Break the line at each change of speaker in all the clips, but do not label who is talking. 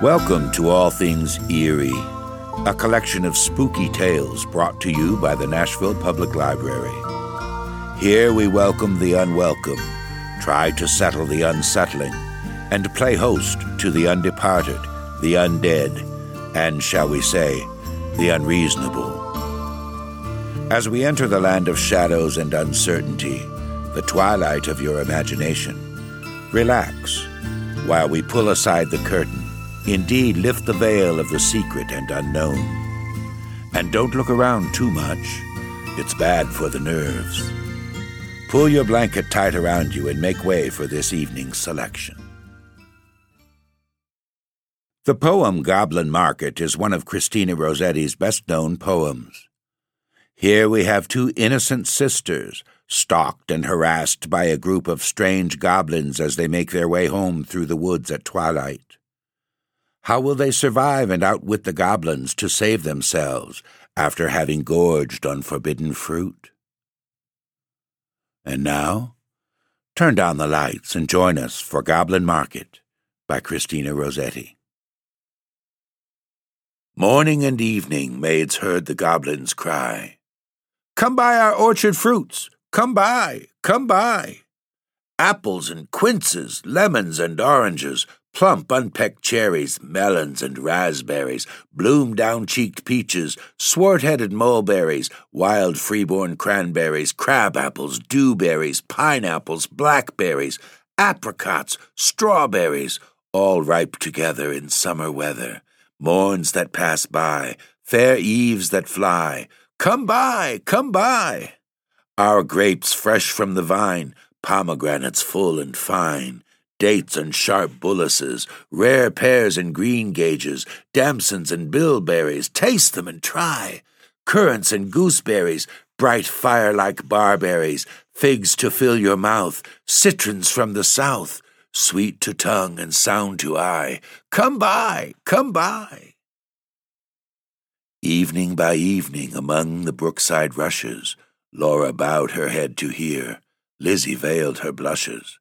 Welcome to All Things Eerie, a collection of spooky tales brought to you by the Nashville Public Library. Here we welcome the unwelcome, try to settle the unsettling, and play host to the undeparted, the undead, and, shall we say, the unreasonable. As we enter the land of shadows and uncertainty, the twilight of your imagination, relax while we pull aside the curtain Indeed, lift the veil of the secret and unknown. And don't look around too much. It's bad for the nerves. Pull your blanket tight around you and make way for this evening's selection. The poem Goblin Market is one of Christina Rossetti's best known poems. Here we have two innocent sisters, stalked and harassed by a group of strange goblins as they make their way home through the woods at twilight. How will they survive and outwit the goblins to save themselves after having gorged on forbidden fruit? And now, turn down the lights and join us for Goblin Market by Christina Rossetti. Morning and evening, maids heard the goblins cry, Come buy our orchard fruits! Come buy! Come buy! Apples and quinces, lemons and oranges, plump unpecked cherries, melons and raspberries, bloom down cheeked peaches, swart headed mulberries, wild freeborn cranberries, crab apples, dewberries, pineapples, blackberries, apricots, strawberries, all ripe together in summer weather, morns that pass by, fair eves that fly. Come buy, come buy! Our grapes fresh from the vine, pomegranates full and fine dates and sharp bullaces, rare pears and greengages, damsons and bilberries, taste them and try. Currants and gooseberries, bright fire like barberries, figs to fill your mouth, citrons from the south, sweet to tongue and sound to eye. Come buy, come buy. Evening by evening, among the brookside rushes, Laura bowed her head to hear. Lizzie veiled her blushes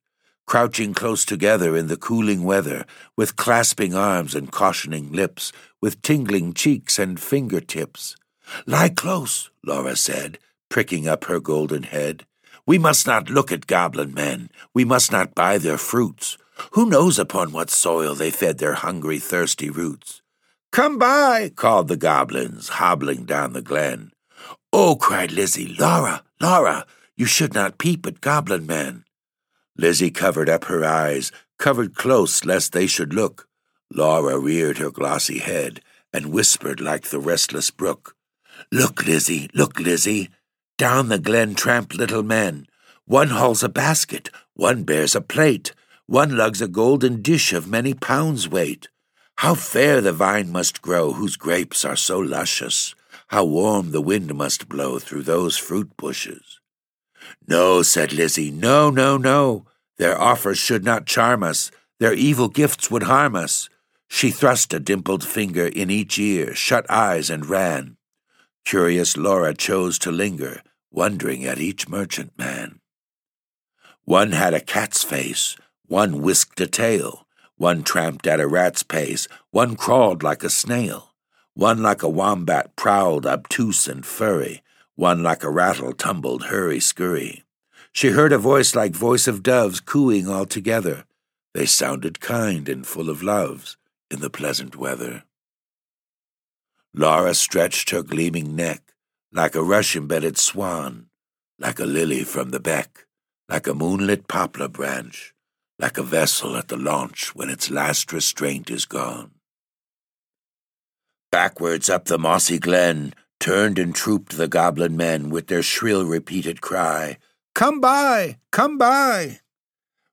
crouching close together in the cooling weather, with clasping arms and cautioning lips, with tingling cheeks and fingertips. Lie close, Laura said, pricking up her golden head. We must not look at goblin men. We must not buy their fruits. Who knows upon what soil they fed their hungry, thirsty roots? Come buy, called the goblins, hobbling down the glen. Oh, cried Lizzie, Laura, Laura, you should not peep at goblin men. Lizzie covered up her eyes, covered close lest they should look. Laura reared her glossy head and whispered like the restless brook. Look, Lizzie, look, Lizzie. Down the glen tramp little men. One hauls a basket, one bears a plate, one lugs a golden dish of many pounds weight. How fair the vine must grow whose grapes are so luscious! How warm the wind must blow through those fruit bushes! No, said Lizzie, no, no, no. Their offers should not charm us. Their evil gifts would harm us. She thrust a dimpled finger in each ear, shut eyes, and ran. Curious Laura chose to linger, wondering at each merchant man. One had a cat's face, one whisked a tail, one tramped at a rat's pace, one crawled like a snail, one like a wombat prowled obtuse and furry, one like a rattle tumbled hurry-scurry. She heard a voice like voice of doves cooing all together. They sounded kind and full of loves in the pleasant weather. Laura stretched her gleaming neck like a rush-embedded swan, like a lily from the beck, like a moonlit poplar branch, like a vessel at the launch when its last restraint is gone. Backwards up the mossy glen, Turned and trooped the goblin men with their shrill repeated cry, Come buy! Come buy!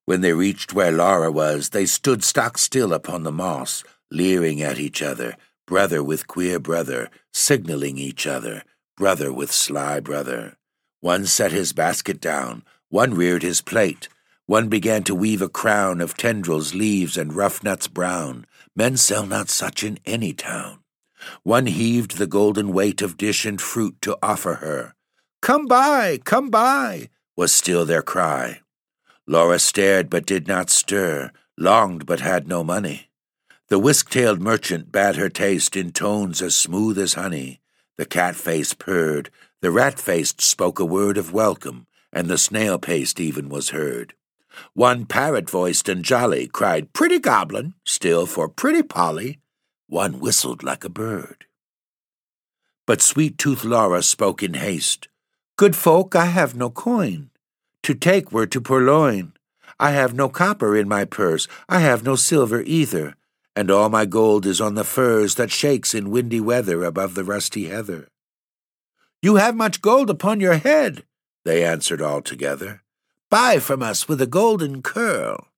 When they reached where Laura was, they stood stock still upon the moss, leering at each other, brother with queer brother, signaling each other, brother with sly brother. One set his basket down, one reared his plate, one began to weave a crown of tendrils, leaves, and rough nuts brown. Men sell not such in any town. One heaved the golden weight of dish and fruit to offer her. Come buy, come buy, was still their cry. Laura stared but did not stir, longed but had no money. The whisk-tailed merchant bade her taste in tones as smooth as honey. The cat face purred, the rat-faced spoke a word of welcome, and the snail-paced even was heard. One parrot-voiced and jolly cried, Pretty goblin, still for pretty Polly. One whistled like a bird. But sweet tooth Laura spoke in haste, Good folk, I have no coin. To take were to purloin. I have no copper in my purse, I have no silver either, and all my gold is on the furze that shakes in windy weather above the rusty heather. You have much gold upon your head, they answered all together. Buy from us with a golden curl.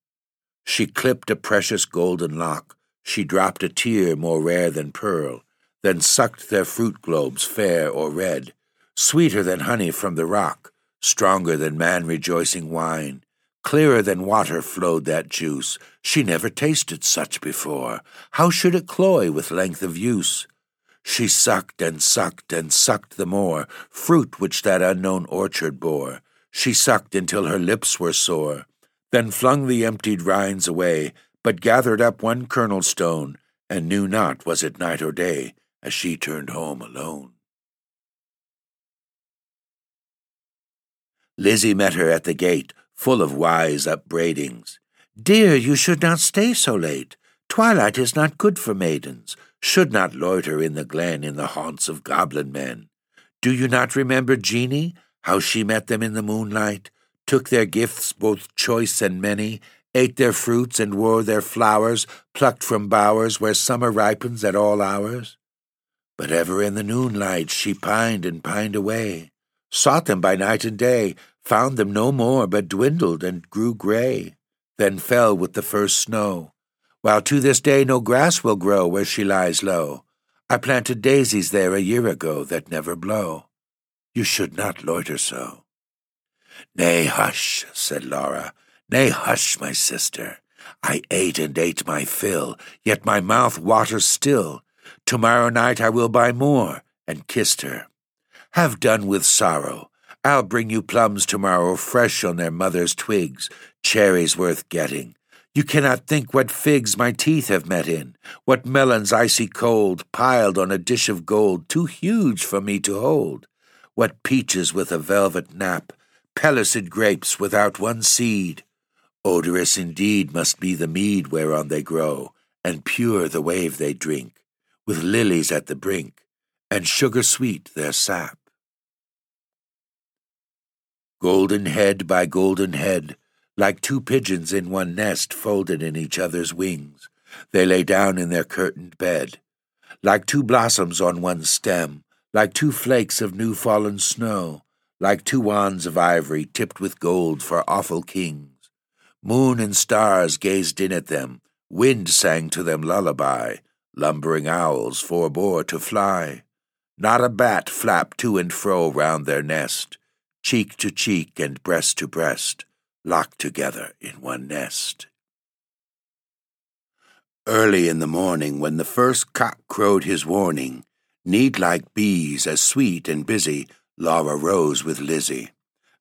She clipped a precious golden lock, she dropped a tear more rare than pearl, then sucked their fruit globes fair or red, sweeter than honey from the rock, stronger than man rejoicing wine, Clearer than water flowed that juice. She never tasted such before. How should it cloy with length of use? She sucked and sucked and sucked the more, fruit which that unknown orchard bore. She sucked until her lips were sore, then flung the emptied rinds away, but gathered up one kernel stone, and knew not was it night or day, as she turned home alone. Lizzie met her at the gate, full of wise upbraidings. Dear, you should not stay so late. Twilight is not good for maidens, should not loiter in the glen in the haunts of goblin men. Do you not remember Jeanie, how she met them in the moonlight, took their gifts both choice and many, ate their fruits and wore their flowers, plucked from bowers where summer ripens at all hours? But ever in the noonlight she pined and pined away, sought them by night and day, found them no more, but dwindled and grew grey, then fell with the first snow, while to this day no grass will grow where she lies low. I planted daisies there a year ago that never blow. You should not loiter so. Nay, hush, said Laura. Nay, hush, my sister. I ate and ate my fill, yet my mouth waters still. Tomorrow night I will buy more, and kissed her. Have done with sorrow. I'll bring you plums tomorrow, fresh on their mother's twigs, cherries worth getting. You cannot think what figs my teeth have met in, what melons icy cold, piled on a dish of gold too huge for me to hold, what peaches with a velvet nap, pellucid grapes without one seed. Odorous indeed must be the mead whereon they grow, and pure the wave they drink, with lilies at the brink, and sugar sweet their sap. Golden head by golden head, like two pigeons in one nest folded in each other's wings, they lay down in their curtained bed. Like two blossoms on one stem, like two flakes of new fallen snow, like two wands of ivory tipped with gold for awful kings. Moon and stars gazed in at them, wind sang to them lullaby, lumbering owls forbore to fly. Not a bat flapped to and fro round their nest cheek to cheek and breast to breast, locked together in one nest. Early in the morning, when the first cock crowed his warning, need like bees, as sweet and busy, Laura rose with Lizzie,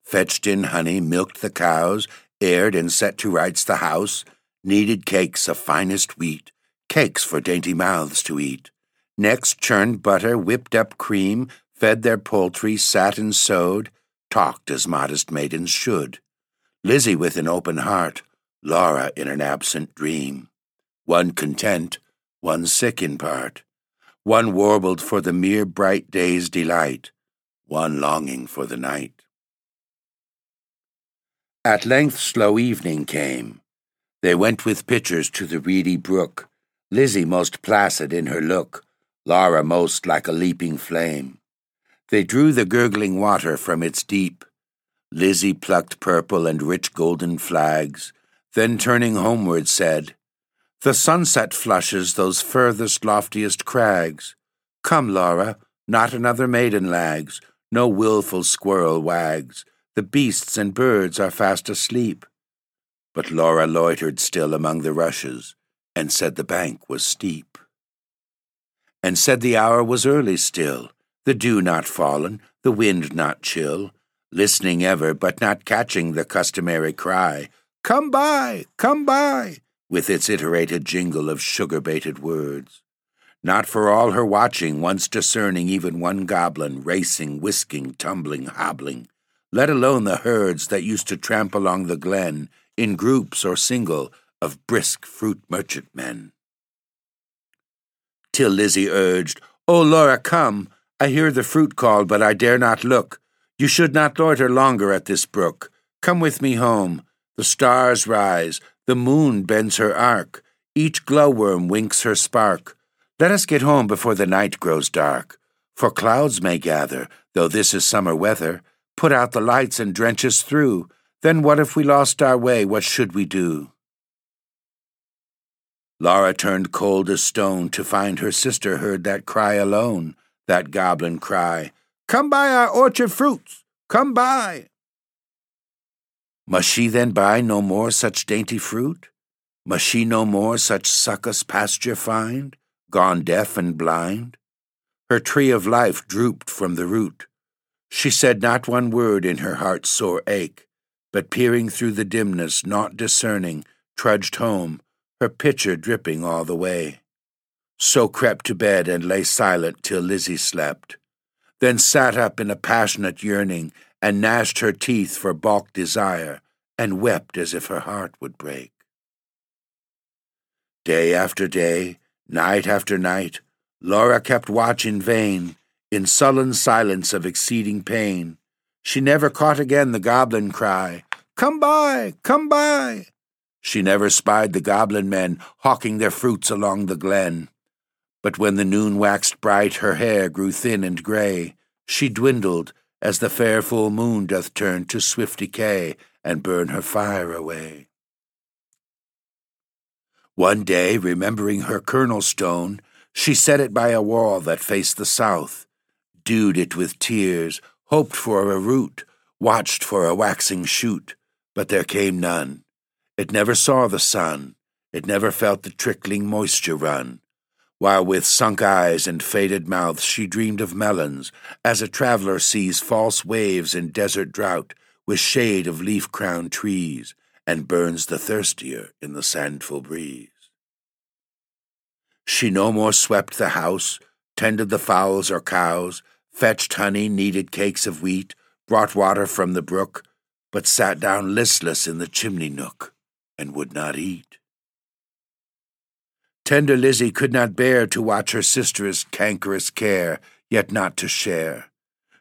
fetched in honey, milked the cows, aired and set to rights the house, kneaded cakes of finest wheat, cakes for dainty mouths to eat. Next churned butter, whipped up cream, fed their poultry, sat and sewed, talked as modest maidens should. Lizzie with an open heart, Laura in an absent dream. One content, one sick in part. One warbled for the mere bright day's delight, one longing for the night. At length slow evening came. They went with pitchers to the reedy brook, Lizzie most placid in her look, Laura most like a leaping flame. They drew the gurgling water from its deep. Lizzie plucked purple and rich golden flags, then turning homeward said, The sunset flushes those furthest loftiest crags. Come, Laura, not another maiden lags, no wilful squirrel wags, the beasts and birds are fast asleep. But Laura loitered still among the rushes, and said the bank was steep. And said the hour was early still, the dew not fallen, the wind not chill, listening ever, but not catching the customary cry, Come buy, come buy, with its iterated jingle of sugar baited words. Not for all her watching, once discerning even one goblin racing, whisking, tumbling, hobbling, let alone the herds that used to tramp along the glen in groups or single of brisk fruit merchantmen. Till Lizzie urged, O Laura, come, I hear the fruit call, but I dare not look. You should not loiter longer at this brook. Come with me home. The stars rise, the moon bends her arc, each glowworm winks her spark. Let us get home before the night grows dark. For clouds may gather, though this is summer weather. Put out the lights and drench us through. Then what if we lost our way? What should we do? Laura turned cold as stone to find her sister heard that cry alone, that goblin cry, Come buy our orchard fruits! Come buy! Must she then buy no more such dainty fruit? Must she no more such succous pasture find? gone deaf and blind. Her tree of life drooped from the root. She said not one word in her heart's sore ache, but peering through the dimness, not discerning, trudged home, her pitcher dripping all the way. So crept to bed and lay silent till Lizzie slept, then sat up in a passionate yearning and gnashed her teeth for balked desire, and wept as if her heart would break. Day after day, Night after night, Laura kept watch in vain, in sullen silence of exceeding pain. She never caught again the goblin cry, Come buy, come buy! She never spied the goblin men hawking their fruits along the glen. But when the noon waxed bright, her hair grew thin and grey. She dwindled, as the fair full moon doth turn to swift decay and burn her fire away. One day, remembering her kernel stone, she set it by a wall that faced the south, dewed it with tears, hoped for a root, watched for a waxing shoot, but there came none. It never saw the sun, it never felt the trickling moisture run, while with sunk eyes and faded mouth she dreamed of melons, as a traveler sees false waves in desert drought, with shade of leaf crowned trees, and burns the thirstier in the sandful breeze. She no more swept the house, tended the fowls or cows, fetched honey, kneaded cakes of wheat, brought water from the brook, but sat down listless in the chimney nook, and would not eat. Tender Lizzie could not bear to watch her sister's cankerous care, yet not to share.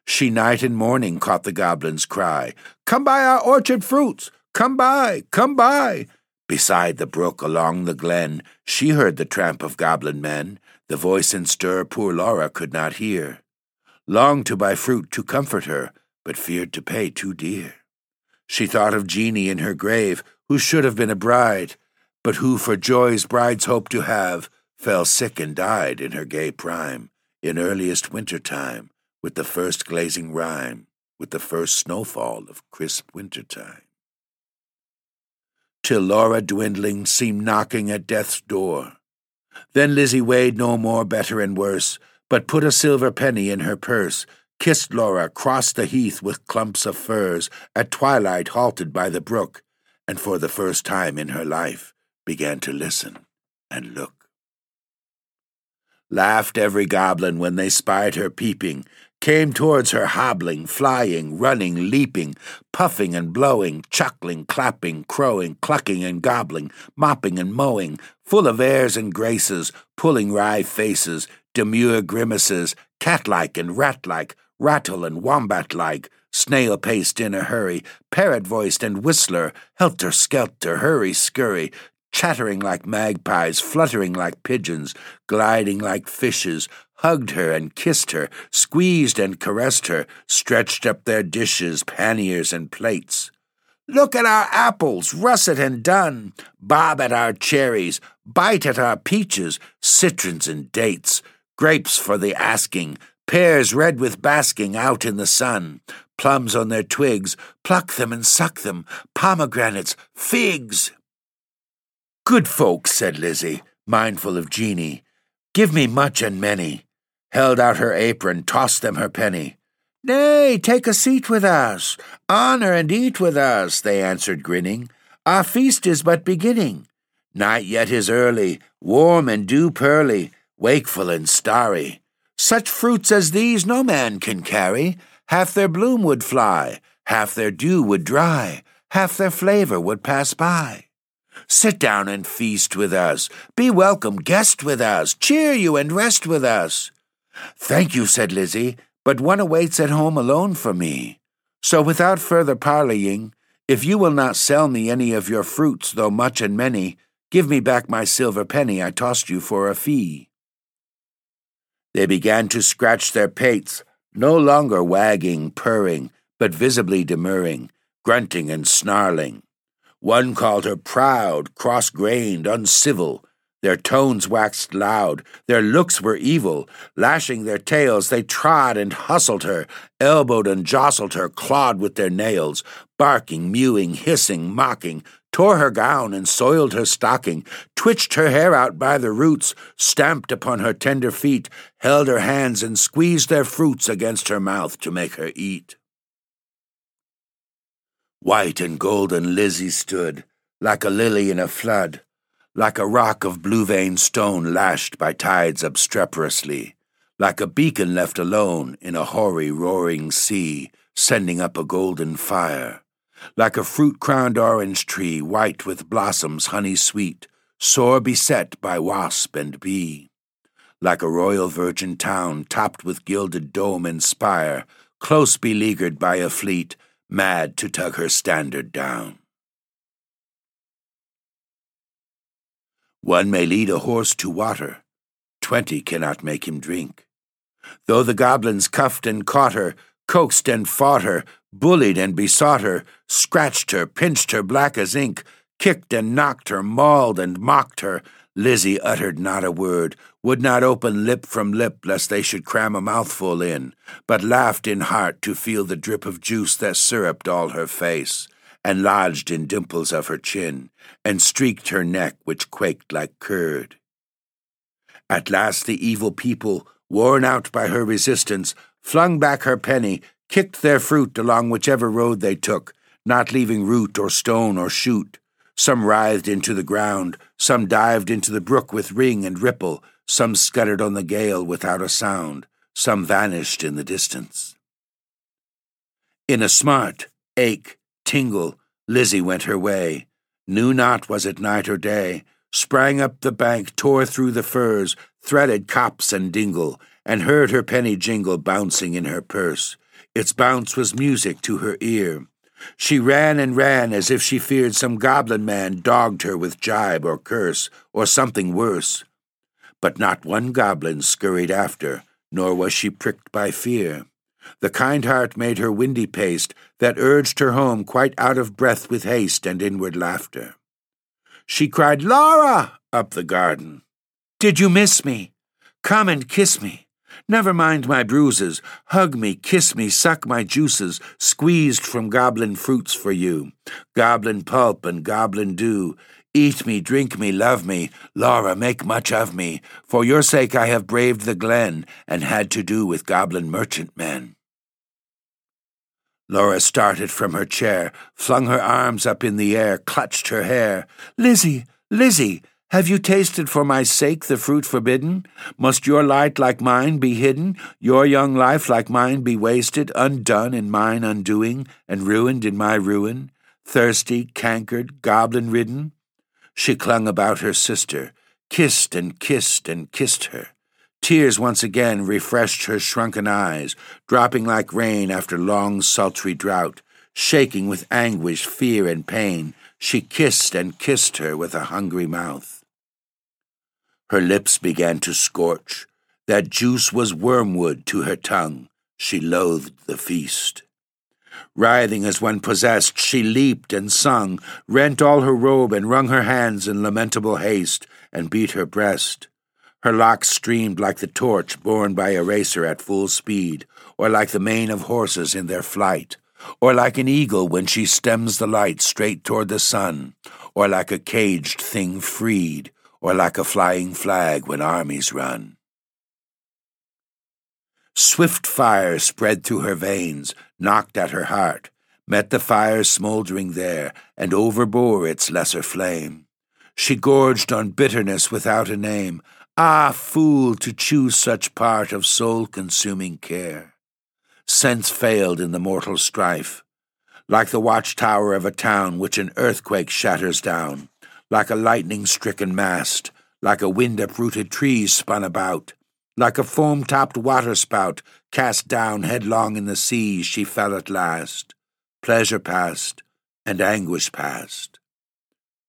She night and morning caught the goblin's cry, Come buy our orchard fruits! Come buy! Come buy! Beside the brook along the glen, she heard the tramp of goblin men, the voice and stir poor Laura could not hear. Longed to buy fruit to comfort her, but feared to pay too dear. She thought of Jeanie in her grave, who should have been a bride, but who for joys brides hope to have, fell sick and died in her gay prime, in earliest winter time, with the first glazing rime, with the first snowfall of crisp winter time. Till Laura dwindling seemed knocking at death's door. Then Lizzie weighed no more better and worse, but put a silver penny in her purse, kissed Laura, crossed the heath with clumps of furze, at twilight halted by the brook, and for the first time in her life began to listen and look. Laughed every goblin when they spied her peeping, came towards her hobbling, flying, running, leaping, puffing and blowing, chuckling, clapping, crowing, clucking and gobbling, mopping and mowing, full of airs and graces, pulling wry faces, demure grimaces, cat-like and rat-like, rattle and wombat-like, snail-paced in a hurry, parrot-voiced and whistler, helter-skelter, hurry-scurry, chattering like magpies, fluttering like pigeons, gliding like fishes, hugged her and kissed her, squeezed and caressed her, stretched up their dishes, panniers, and plates. Look at our apples, russet and dun, bob at our cherries, bite at our peaches, citrons and dates, grapes for the asking, pears red with basking out in the sun, plums on their twigs, pluck them and suck them, pomegranates, figs. Good folks, said Lizzie, mindful of Jeanie, give me much and many. Held out her apron, tossed them her penny. Nay, take a seat with us, honour and eat with us, they answered, grinning. Our feast is but beginning. Night yet is early, warm and dew pearly, wakeful and starry. Such fruits as these no man can carry. Half their bloom would fly, half their dew would dry, half their flavor would pass by. Sit down and feast with us. Be welcome guest with us. Cheer you and rest with us. Thank you, said Lizzie, but one awaits at home alone for me. So without further parleying, if you will not sell me any of your fruits, though much and many, give me back my silver penny I tossed you for a fee. They began to scratch their pates, no longer wagging, purring, but visibly demurring, grunting and snarling. One called her proud, cross grained, uncivil. Their tones waxed loud, their looks were evil. Lashing their tails, they trod and hustled her, elbowed and jostled her, clawed with their nails, barking, mewing, hissing, mocking, tore her gown and soiled her stocking, twitched her hair out by the roots, stamped upon her tender feet, held her hands and squeezed their fruits against her mouth to make her eat. White and golden Lizzie stood, like a lily in a flood, like a rock of blue veined stone lashed by tides obstreperously, like a beacon left alone in a hoary roaring sea, sending up a golden fire, like a fruit crowned orange tree white with blossoms honey sweet, sore beset by wasp and bee, like a royal virgin town topped with gilded dome and spire, close beleaguered by a fleet mad to tug her standard down. One may lead a horse to water, twenty cannot make him drink. Though the goblins cuffed and caught her, coaxed and fought her, bullied and besought her, scratched her, pinched her black as ink, kicked and knocked her, mauled and mocked her, Lizzie uttered not a word, would not open lip from lip lest they should cram a mouthful in, but laughed in heart to feel the drip of juice that syruped all her face, and lodged in dimples of her chin, and streaked her neck which quaked like curd. At last the evil people, worn out by her resistance, flung back her penny, kicked their fruit along whichever road they took, not leaving root or stone or shoot. Some writhed into the ground, some dived into the brook with ring and ripple, some scuttered on the gale without a sound, some vanished in the distance. In a smart, ache, tingle, Lizzie went her way, knew not was it night or day, sprang up the bank, tore through the furze, threaded copse and dingle, and heard her penny jingle bouncing in her purse. Its bounce was music to her ear. She ran and ran as if she feared some goblin man dogged her with jibe or curse, or something worse. But not one goblin scurried after, nor was she pricked by fear. The kind heart made her windy paced, that urged her home quite out of breath with haste and inward laughter. She cried, Laura! up the garden. Did you miss me? Come and kiss me. Never mind my bruises. Hug me, kiss me, suck my juices, squeezed from goblin fruits for you. Goblin pulp and goblin dew. Eat me, drink me, love me. Laura, make much of me. For your sake I have braved the glen and had to do with goblin merchantmen. Laura started from her chair, flung her arms up in the air, clutched her hair. Lizzie, Lizzie, have you tasted for my sake the fruit forbidden? Must your light like mine be hidden, your young life like mine be wasted, undone in mine undoing, and ruined in my ruin? Thirsty, cankered, goblin ridden? She clung about her sister, kissed and kissed and kissed her. Tears once again refreshed her shrunken eyes, dropping like rain after long sultry drought, shaking with anguish, fear, and pain. She kissed and kissed her with a hungry mouth. Her lips began to scorch. That juice was wormwood to her tongue. She loathed the feast. Writhing as one possessed, she leaped and sung, rent all her robe and wrung her hands in lamentable haste, and beat her breast. Her locks streamed like the torch borne by a racer at full speed, or like the mane of horses in their flight, or like an eagle when she stems the light straight toward the sun, or like a caged thing freed, or like a flying flag when armies run. Swift fire spread through her veins, knocked at her heart, met the fire smouldering there, and overbore its lesser flame. She gorged on bitterness without a name. Ah, fool, to choose such part of soul consuming care. Sense failed in the mortal strife, like the watchtower of a town which an earthquake shatters down, like a lightning stricken mast, like a wind uprooted tree spun about, like a foam topped waterspout cast down headlong in the sea, she fell at last. Pleasure past, and anguish past.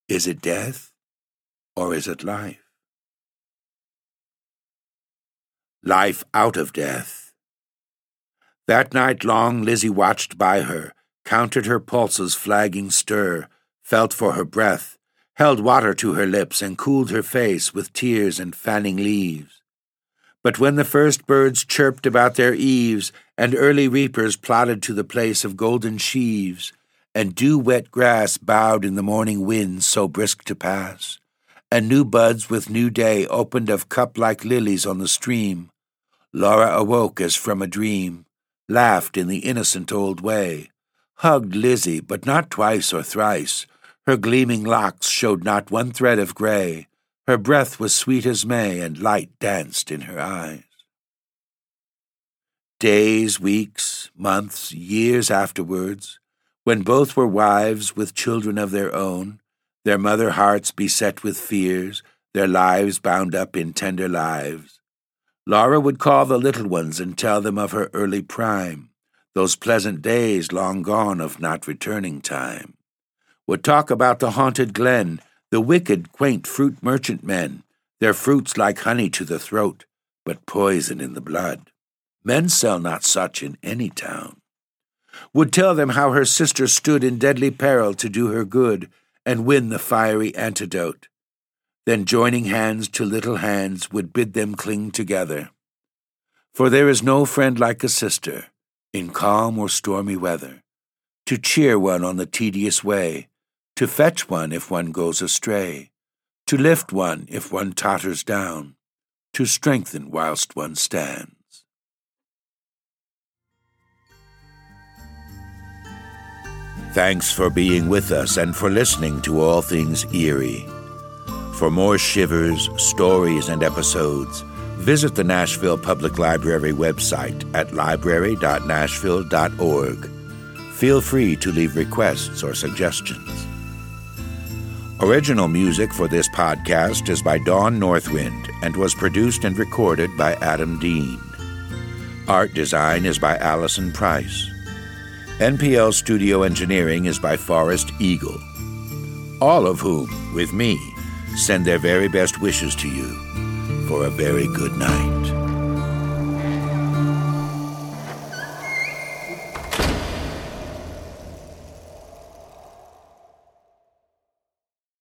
Is it death, or is it life? life out of death. That night long Lizzie watched by her, counted her pulses' flagging stir, felt for her breath, held water to her lips, and cooled her face with tears and fanning leaves. But when the first birds chirped about their eaves, and early reapers plodded to the place of golden sheaves, and dew wet grass bowed in the morning wind so brisk to pass, and new buds with new day opened of cup like lilies on the stream, Laura awoke as from a dream, laughed in the innocent old way, hugged Lizzie, but not twice or thrice. Her gleaming locks showed not one thread of gray. Her breath was sweet as May, and light danced in her eyes. Days, weeks, months, years afterwards, when both were wives with children of their own, their mother hearts beset with fears, their lives bound up in tender lives, Laura would call the little ones and tell them of her early prime, those pleasant days long gone of not returning time. Would talk about the haunted glen, the wicked, quaint fruit merchant men, their fruits like honey to the throat, but poison in the blood. Men sell not such in any town. Would tell them how her sister stood in deadly peril to do her good and win the fiery antidote then joining hands to little hands would bid them cling together. For there is no friend like a sister, in calm or stormy weather, to cheer one on the tedious way, to fetch one if one goes astray, to lift one if one totters down, to strengthen whilst one stands. Thanks for being with us and for listening to All Things Eerie. For more shivers, stories, and episodes, visit the Nashville Public Library website at library.nashville.org. Feel free to leave requests or suggestions. Original music for this podcast is by Dawn Northwind and was produced and recorded by Adam Dean. Art design is by Allison Price. NPL studio engineering is by Forrest Eagle. All of whom, with me, send their very best wishes to you for a very good night.